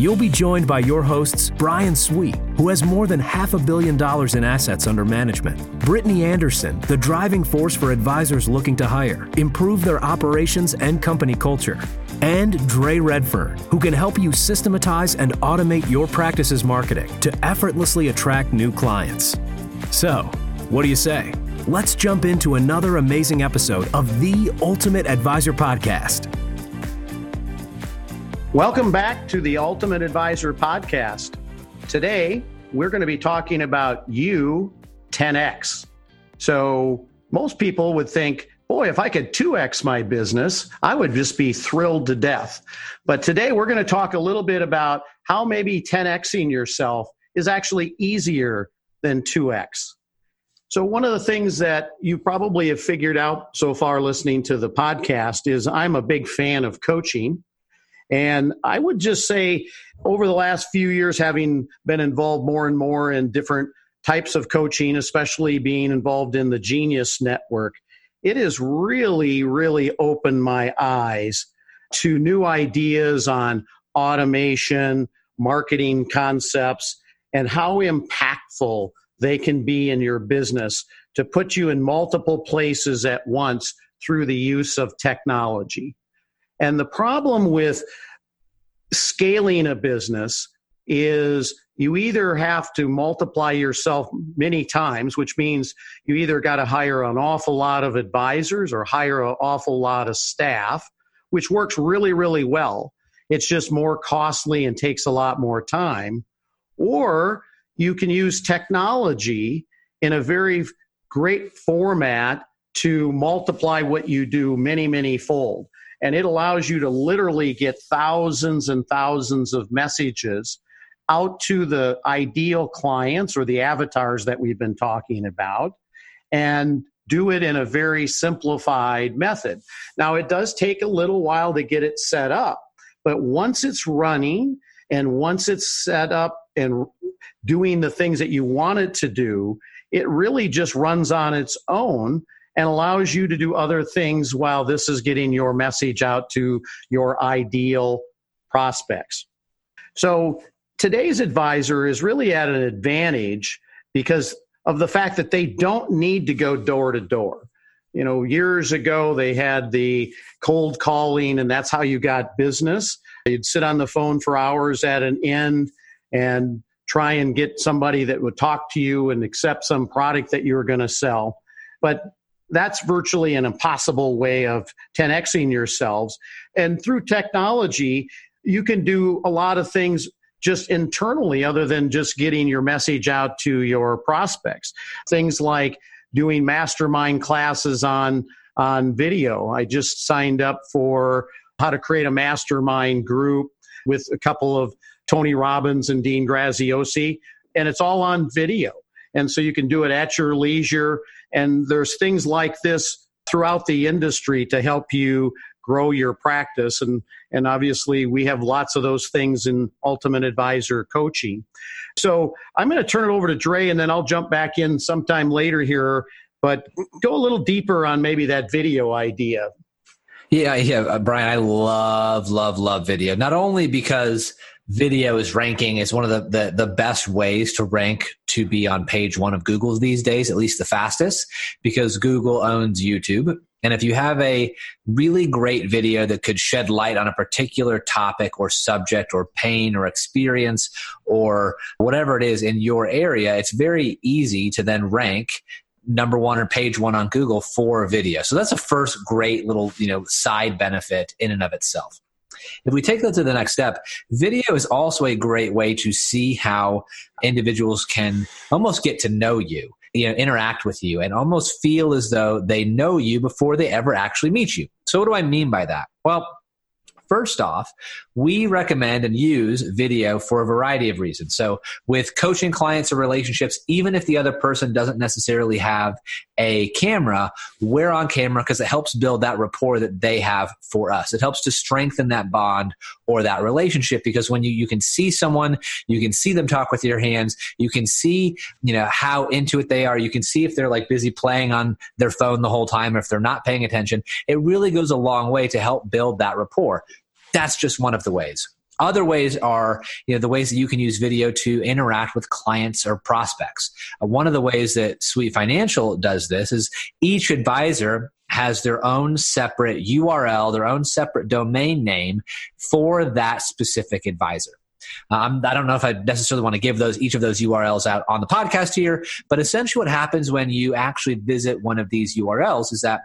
You'll be joined by your hosts, Brian Sweet, who has more than half a billion dollars in assets under management, Brittany Anderson, the driving force for advisors looking to hire, improve their operations and company culture, and Dre Redfern, who can help you systematize and automate your practice's marketing to effortlessly attract new clients. So, what do you say? Let's jump into another amazing episode of the Ultimate Advisor Podcast. Welcome back to the Ultimate Advisor Podcast. Today, we're going to be talking about you 10x. So, most people would think, boy, if I could 2x my business, I would just be thrilled to death. But today, we're going to talk a little bit about how maybe 10xing yourself is actually easier than 2x. So, one of the things that you probably have figured out so far listening to the podcast is I'm a big fan of coaching. And I would just say, over the last few years, having been involved more and more in different types of coaching, especially being involved in the Genius Network, it has really, really opened my eyes to new ideas on automation, marketing concepts, and how impactful they can be in your business to put you in multiple places at once through the use of technology. And the problem with scaling a business is you either have to multiply yourself many times, which means you either got to hire an awful lot of advisors or hire an awful lot of staff, which works really, really well. It's just more costly and takes a lot more time. Or you can use technology in a very great format to multiply what you do many, many fold and it allows you to literally get thousands and thousands of messages out to the ideal clients or the avatars that we've been talking about and do it in a very simplified method. Now, it does take a little while to get it set up, but once it's running and once it's set up and doing the things that you want it to do, it really just runs on its own and allows you to do other things while this is getting your message out to your ideal prospects. So today's advisor is really at an advantage because of the fact that they don't need to go door to door. You know, years ago they had the cold calling, and that's how you got business. You'd sit on the phone for hours at an end and try and get somebody that would talk to you and accept some product that you were going to sell. But that's virtually an impossible way of 10xing yourselves. And through technology, you can do a lot of things just internally other than just getting your message out to your prospects. Things like doing mastermind classes on on video. I just signed up for how to create a mastermind group with a couple of Tony Robbins and Dean Graziosi, and it's all on video. And so you can do it at your leisure. And there's things like this throughout the industry to help you grow your practice. And, and obviously, we have lots of those things in Ultimate Advisor coaching. So I'm going to turn it over to Dre and then I'll jump back in sometime later here. But go a little deeper on maybe that video idea. Yeah, yeah, uh, Brian, I love, love, love video. Not only because video is ranking is one of the, the, the best ways to rank to be on page one of Google these days, at least the fastest, because Google owns YouTube. And if you have a really great video that could shed light on a particular topic or subject or pain or experience or whatever it is in your area, it's very easy to then rank number one or page one on Google for video. So that's a first great little, you know, side benefit in and of itself. If we take that to the next step, video is also a great way to see how individuals can almost get to know you, you know, interact with you, and almost feel as though they know you before they ever actually meet you. So, what do I mean by that? Well, First off, we recommend and use video for a variety of reasons. So, with coaching clients or relationships, even if the other person doesn't necessarily have a camera, we're on camera because it helps build that rapport that they have for us. It helps to strengthen that bond or that relationship because when you, you can see someone, you can see them talk with your hands, you can see, you know, how into it they are. You can see if they're like busy playing on their phone the whole time or if they're not paying attention. It really goes a long way to help build that rapport. That's just one of the ways. Other ways are, you know, the ways that you can use video to interact with clients or prospects. Uh, one of the ways that Sweet Financial does this is each advisor has their own separate URL, their own separate domain name for that specific advisor. Um, I don't know if I necessarily want to give those each of those URLs out on the podcast here, but essentially what happens when you actually visit one of these URLs is that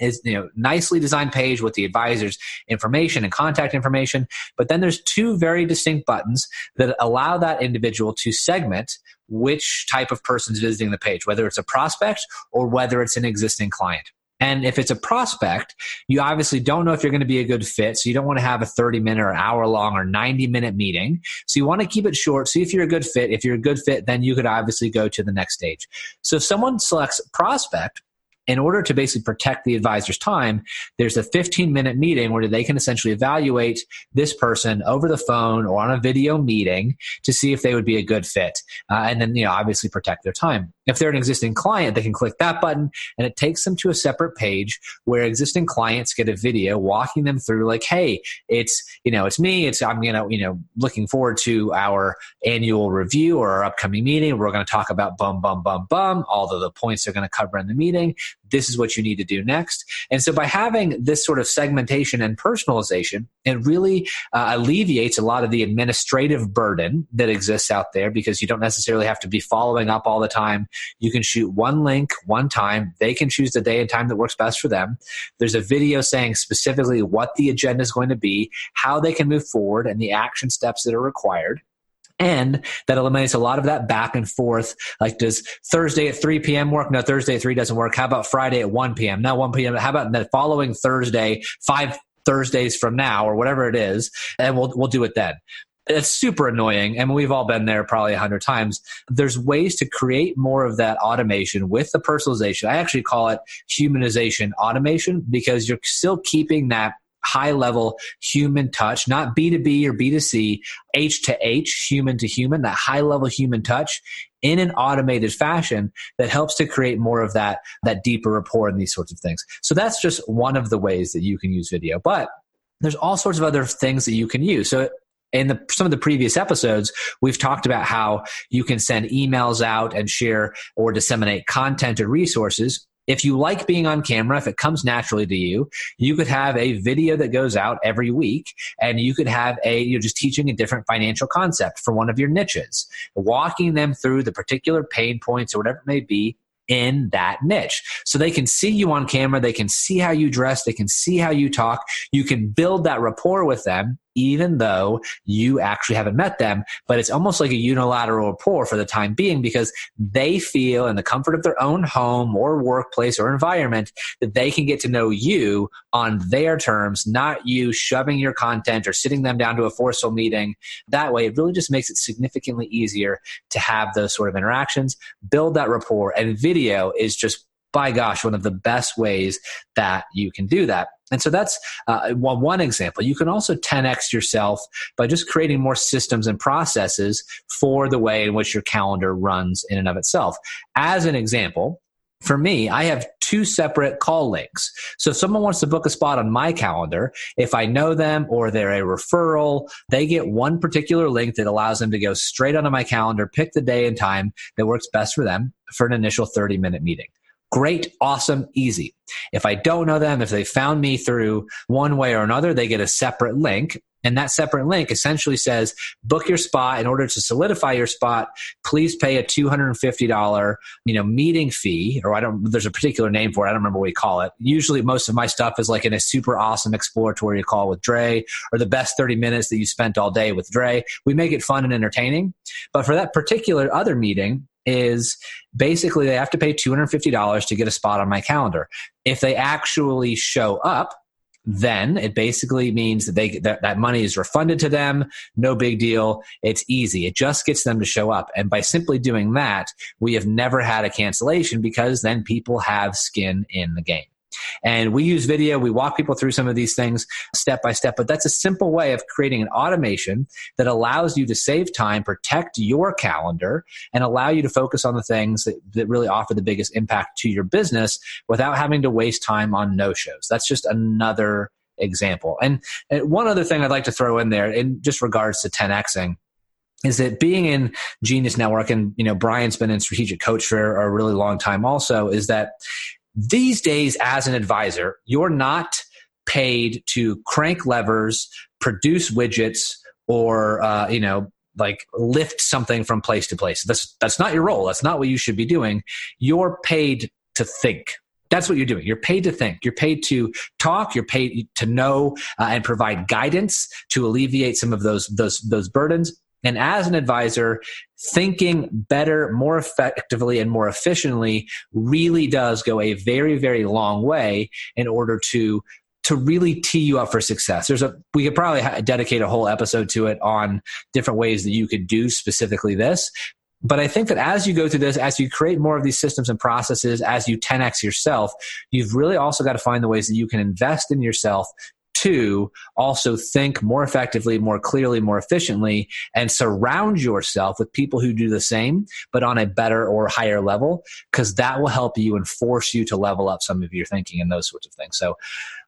is you know nicely designed page with the advisor's information and contact information but then there's two very distinct buttons that allow that individual to segment which type of person is visiting the page whether it's a prospect or whether it's an existing client and if it's a prospect, you obviously don't know if you're going to be a good fit. So you don't want to have a 30 minute or hour long or 90 minute meeting. So you want to keep it short. See if you're a good fit. If you're a good fit, then you could obviously go to the next stage. So if someone selects prospect, in order to basically protect the advisor's time, there's a 15 minute meeting where they can essentially evaluate this person over the phone or on a video meeting to see if they would be a good fit. Uh, and then, you know, obviously protect their time. If they're an existing client, they can click that button and it takes them to a separate page where existing clients get a video walking them through like, hey, it's, you know, it's me. It's, I'm, know, you know, looking forward to our annual review or our upcoming meeting. We're going to talk about bum, bum, bum, bum, all of the points they're going to cover in the meeting this is what you need to do next. And so by having this sort of segmentation and personalization, it really uh, alleviates a lot of the administrative burden that exists out there because you don't necessarily have to be following up all the time. You can shoot one link one time. They can choose the day and time that works best for them. There's a video saying specifically what the agenda is going to be, how they can move forward, and the action steps that are required and that eliminates a lot of that back and forth. Like, does Thursday at 3 p.m. work? No, Thursday at 3 doesn't work. How about Friday at 1 p.m.? Now 1 p.m. How about the following Thursday, five Thursdays from now, or whatever it is, and we'll we'll do it then. It's super annoying, and we've all been there probably a hundred times. There's ways to create more of that automation with the personalization. I actually call it humanization automation because you're still keeping that high level human touch, not B2B or B2C, H to H, human to human, that high level human touch in an automated fashion that helps to create more of that, that deeper rapport and these sorts of things. So that's just one of the ways that you can use video. But there's all sorts of other things that you can use. So in the, some of the previous episodes, we've talked about how you can send emails out and share or disseminate content or resources if you like being on camera, if it comes naturally to you, you could have a video that goes out every week and you could have a, you're just teaching a different financial concept for one of your niches, walking them through the particular pain points or whatever it may be in that niche. So they can see you on camera, they can see how you dress, they can see how you talk. You can build that rapport with them even though you actually haven't met them. But it's almost like a unilateral rapport for the time being because they feel in the comfort of their own home or workplace or environment that they can get to know you on their terms, not you shoving your content or sitting them down to a forceful meeting. That way, it really just makes it significantly easier to have those sort of interactions, build that rapport. And video is just by gosh, one of the best ways that you can do that. And so that's uh, one, one example. You can also 10x yourself by just creating more systems and processes for the way in which your calendar runs in and of itself. As an example, for me, I have two separate call links. So if someone wants to book a spot on my calendar, if I know them or they're a referral, they get one particular link that allows them to go straight onto my calendar, pick the day and time that works best for them for an initial 30 minute meeting. Great, awesome, easy. If I don't know them, if they found me through one way or another, they get a separate link. And that separate link essentially says, book your spot. In order to solidify your spot, please pay a $250, you know, meeting fee, or I don't, there's a particular name for it. I don't remember what we call it. Usually most of my stuff is like in a super awesome exploratory call with Dre or the best 30 minutes that you spent all day with Dre. We make it fun and entertaining. But for that particular other meeting, is basically they have to pay $250 to get a spot on my calendar. If they actually show up, then it basically means that they that, that money is refunded to them. No big deal. It's easy. It just gets them to show up. And by simply doing that we have never had a cancellation because then people have skin in the game and we use video, we walk people through some of these things step by step, but that's a simple way of creating an automation that allows you to save time, protect your calendar, and allow you to focus on the things that, that really offer the biggest impact to your business without having to waste time on no shows. That's just another example. And, and one other thing I'd like to throw in there in just regards to 10xing is that being in Genius Network and you know Brian's been in strategic coach for a really long time also is that these days, as an advisor, you're not paid to crank levers, produce widgets, or uh, you know, like lift something from place to place. That's that's not your role. That's not what you should be doing. You're paid to think. That's what you're doing. You're paid to think. You're paid to talk. You're paid to know uh, and provide guidance to alleviate some of those those those burdens. And as an advisor, thinking better, more effectively, and more efficiently really does go a very, very long way in order to to really tee you up for success. There's a we could probably dedicate a whole episode to it on different ways that you could do specifically this. But I think that as you go through this, as you create more of these systems and processes, as you 10x yourself, you've really also got to find the ways that you can invest in yourself to also think more effectively, more clearly, more efficiently, and surround yourself with people who do the same, but on a better or higher level, because that will help you and force you to level up some of your thinking and those sorts of things. So,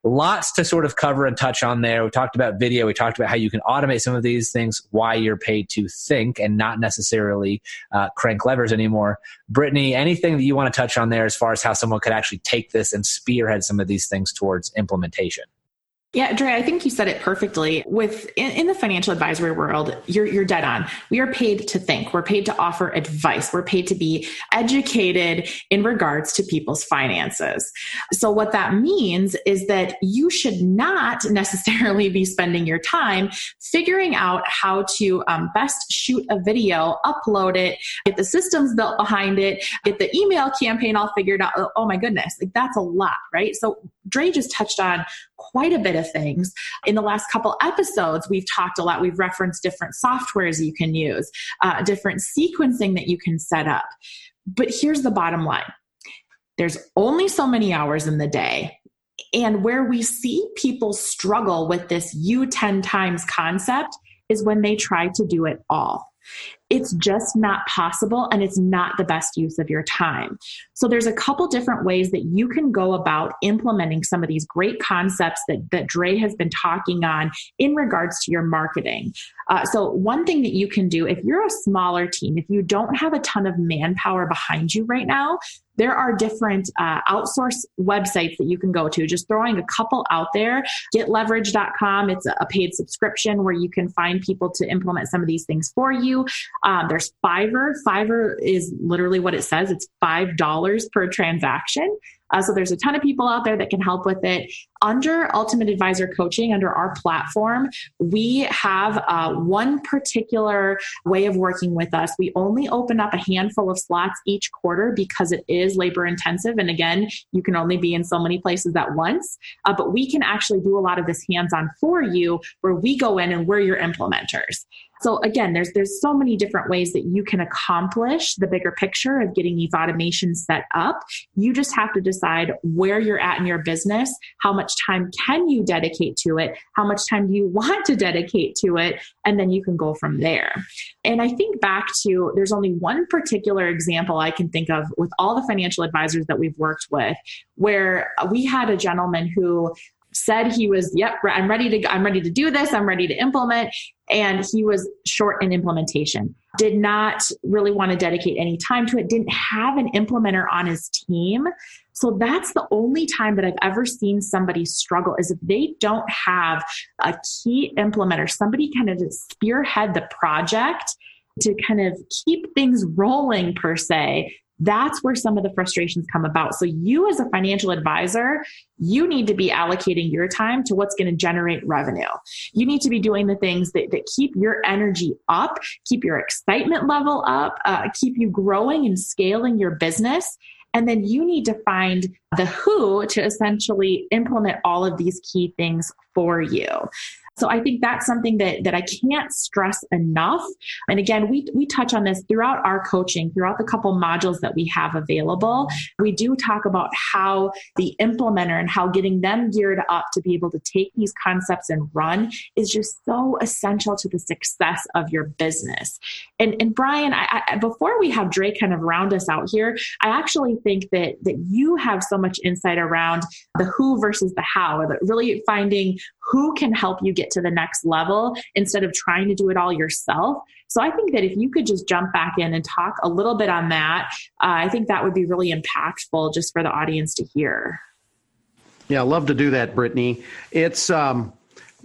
lots to sort of cover and touch on there. We talked about video, we talked about how you can automate some of these things, why you're paid to think and not necessarily uh, crank levers anymore. Brittany, anything that you want to touch on there as far as how someone could actually take this and spearhead some of these things towards implementation? Yeah, Dre, I think you said it perfectly. With in, in, the financial advisory world, you're you're dead on. We are paid to think. We're paid to offer advice. We're paid to be educated in regards to people's finances. So what that means is that you should not necessarily be spending your time figuring out how to um, best shoot a video, upload it, get the systems built behind it, get the email campaign all figured out. Oh my goodness, like that's a lot, right? So Dre just touched on quite a bit of things. In the last couple episodes, we've talked a lot, we've referenced different softwares you can use, uh, different sequencing that you can set up. But here's the bottom line there's only so many hours in the day. And where we see people struggle with this you 10 times concept is when they try to do it all. It's just not possible and it's not the best use of your time. So there's a couple different ways that you can go about implementing some of these great concepts that, that Dre has been talking on in regards to your marketing. Uh, so one thing that you can do if you're a smaller team, if you don't have a ton of manpower behind you right now, there are different uh, outsource websites that you can go to. Just throwing a couple out there. GetLeverage.com. It's a paid subscription where you can find people to implement some of these things for you. Um, there's Fiverr. Fiverr is literally what it says. It's five dollars per transaction. Uh, so there's a ton of people out there that can help with it. Under Ultimate Advisor Coaching, under our platform, we have uh, one particular way of working with us. We only open up a handful of slots each quarter because it is labor intensive. And again, you can only be in so many places at once. Uh, but we can actually do a lot of this hands on for you where we go in and we're your implementers. So again, there's there's so many different ways that you can accomplish the bigger picture of getting these automations set up. You just have to decide where you're at in your business, how much time can you dedicate to it, how much time do you want to dedicate to it, and then you can go from there. And I think back to there's only one particular example I can think of with all the financial advisors that we've worked with where we had a gentleman who said he was yep i'm ready to i'm ready to do this i'm ready to implement. And he was short in implementation. Did not really want to dedicate any time to it didn't have an implementer on his team. So that's the only time that i've ever seen somebody struggle is if they don't have a key implementer somebody kind of spearhead the project to kind of keep things rolling per se that's where some of the frustrations come about. So, you as a financial advisor, you need to be allocating your time to what's going to generate revenue. You need to be doing the things that, that keep your energy up, keep your excitement level up, uh, keep you growing and scaling your business. And then you need to find the who to essentially implement all of these key things for you. So I think that's something that, that I can't stress enough. And again, we, we touch on this throughout our coaching, throughout the couple modules that we have available. We do talk about how the implementer and how getting them geared up to be able to take these concepts and run is just so essential to the success of your business. And, and Brian, I, I, before we have Dre kind of round us out here, I actually think that, that you have so much insight around the who versus the how, really finding who can help you get to the next level instead of trying to do it all yourself. So I think that if you could just jump back in and talk a little bit on that, uh, I think that would be really impactful just for the audience to hear. Yeah, I love to do that, Brittany. It's um,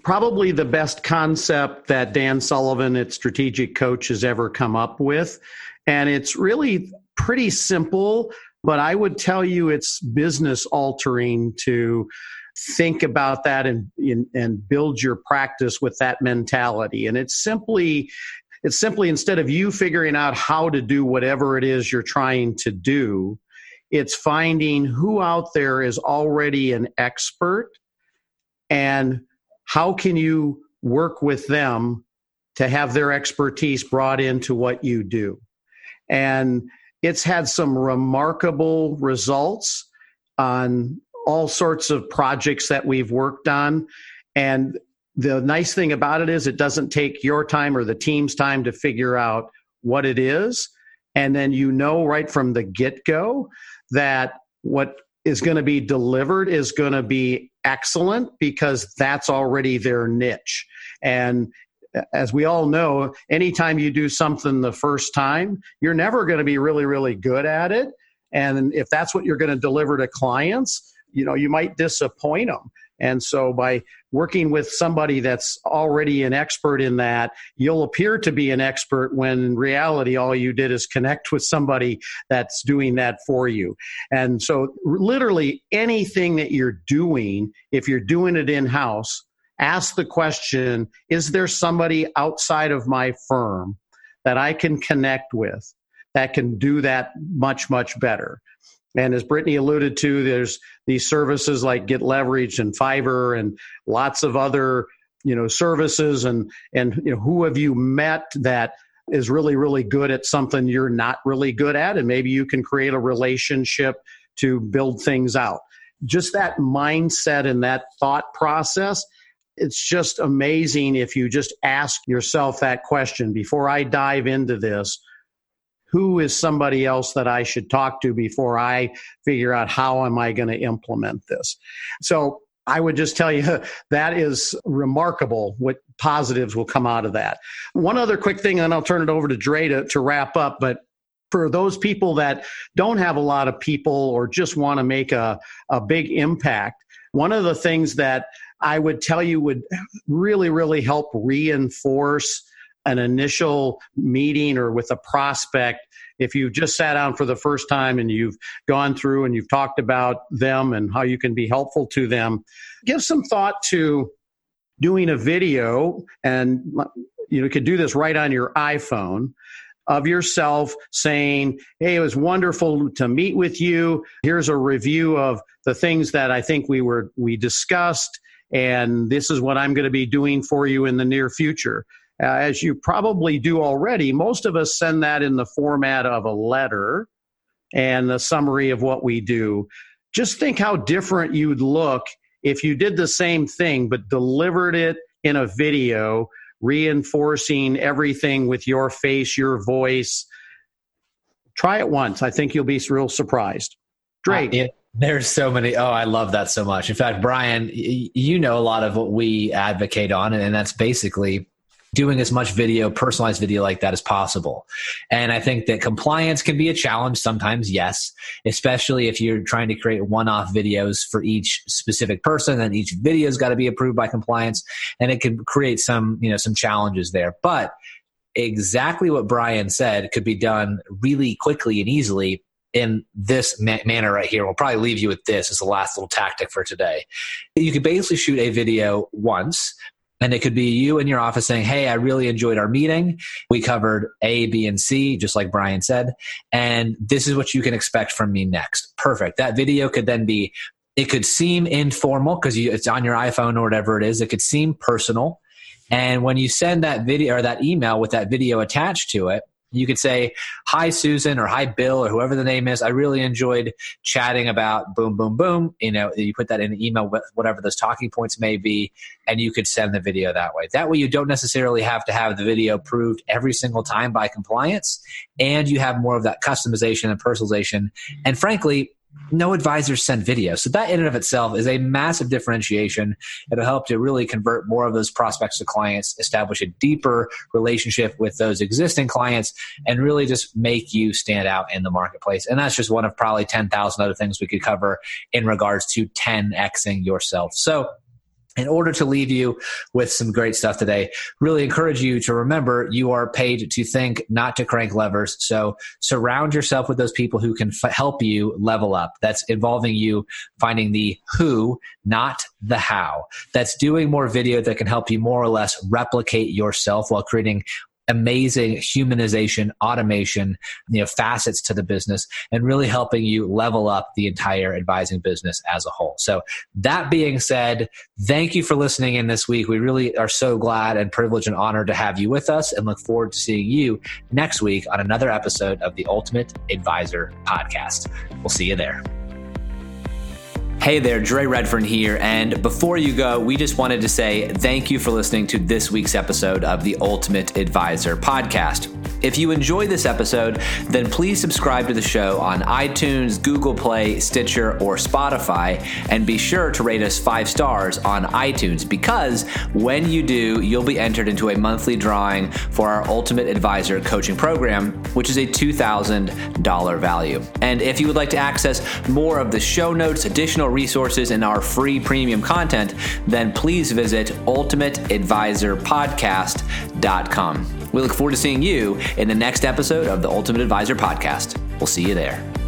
probably the best concept that Dan Sullivan its Strategic Coach has ever come up with. And it's really pretty simple, but I would tell you it's business altering to think about that and, and build your practice with that mentality. And it's simply, it's simply instead of you figuring out how to do whatever it is you're trying to do, it's finding who out there is already an expert and how can you work with them to have their expertise brought into what you do. And it's had some remarkable results on all sorts of projects that we've worked on. And the nice thing about it is it doesn't take your time or the team's time to figure out what it is. And then you know right from the get go that what is going to be delivered is going to be excellent because that's already their niche. And as we all know, anytime you do something the first time, you're never going to be really, really good at it. And if that's what you're going to deliver to clients, you know you might disappoint them and so by working with somebody that's already an expert in that you'll appear to be an expert when in reality all you did is connect with somebody that's doing that for you. And so literally anything that you're doing if you're doing it in house ask the question is there somebody outside of my firm that I can connect with that can do that much much better and as Brittany alluded to, there's these services like Get Leverage and Fiverr and lots of other you know services. And and you know who have you met that is really really good at something you're not really good at? And maybe you can create a relationship to build things out. Just that mindset and that thought process it's just amazing if you just ask yourself that question. Before i dive into this who is somebody else that I should talk to before I figure out how am I going to implement this. So I would just tell you that is remarkable what positives will come out of that. One other quick thing, and I'll turn it over to Dre to, to wrap up, but for those people that don't have a lot of people or just want to make a, a big impact, one of the things that I would tell you would really, really help reinforce an initial meeting or with a prospect if you've just sat down for the first time and you've gone through and you've talked about them and how you can be helpful to them give some thought to doing a video and you know, you could do this right on your iphone of yourself saying, Hey, it was wonderful to meet with you. Here's a review of the things that I think we were, we discussed. And this is what I'm going to be doing for you in the near future. Uh, as you probably do already, most of us send that in the format of a letter and a summary of what we do. Just think how different you'd look if you did the same thing but delivered it in a video, reinforcing everything with your face, your voice. Try it once. I think you'll be real surprised. Drake. Uh, yeah. There's so many. Oh, I love that so much. In fact, Brian, you know a lot of what we advocate on, and that's basically doing as much video, personalized video like that as possible. And I think that compliance can be a challenge sometimes, yes, especially if you're trying to create one off videos for each specific person and each video's got to be approved by compliance and it can create some, you know, some challenges there. But exactly what Brian said could be done really quickly and easily in this ma- manner right here. We'll probably leave you with this as the last little tactic for today. You could basically shoot a video once And it could be you in your office saying, Hey, I really enjoyed our meeting. We covered A, B, and C, just like Brian said. And this is what you can expect from me next. Perfect. That video could then be, it could seem informal because it's on your iPhone or whatever it is. It could seem personal. And when you send that video or that email with that video attached to it, you could say, Hi, Susan, or Hi, Bill, or whoever the name is. I really enjoyed chatting about boom, boom, boom. You know, you put that in an email, whatever those talking points may be, and you could send the video that way. That way, you don't necessarily have to have the video approved every single time by compliance, and you have more of that customization and personalization. And frankly, no advisors send video. So that in and of itself is a massive differentiation. It'll help to really convert more of those prospects to clients, establish a deeper relationship with those existing clients, and really just make you stand out in the marketplace. And that's just one of probably 10,000 other things we could cover in regards to 10xing yourself. So in order to leave you with some great stuff today, really encourage you to remember you are paid to think, not to crank levers. So surround yourself with those people who can f- help you level up. That's involving you finding the who, not the how. That's doing more video that can help you more or less replicate yourself while creating amazing humanization, automation, you know, facets to the business and really helping you level up the entire advising business as a whole. So that being said, thank you for listening in this week. We really are so glad and privileged and honored to have you with us and look forward to seeing you next week on another episode of the Ultimate Advisor podcast. We'll see you there. Hey there, Dre Redfern here. And before you go, we just wanted to say thank you for listening to this week's episode of the Ultimate Advisor podcast. If you enjoy this episode, then please subscribe to the show on iTunes, Google Play, Stitcher, or Spotify, and be sure to rate us five stars on iTunes because when you do, you'll be entered into a monthly drawing for our Ultimate Advisor coaching program, which is a $2,000 value. And if you would like to access more of the show notes, additional resources, and our free premium content, then please visit ultimateadvisorpodcast.com. We look forward to seeing you in the next episode of the Ultimate Advisor Podcast. We'll see you there.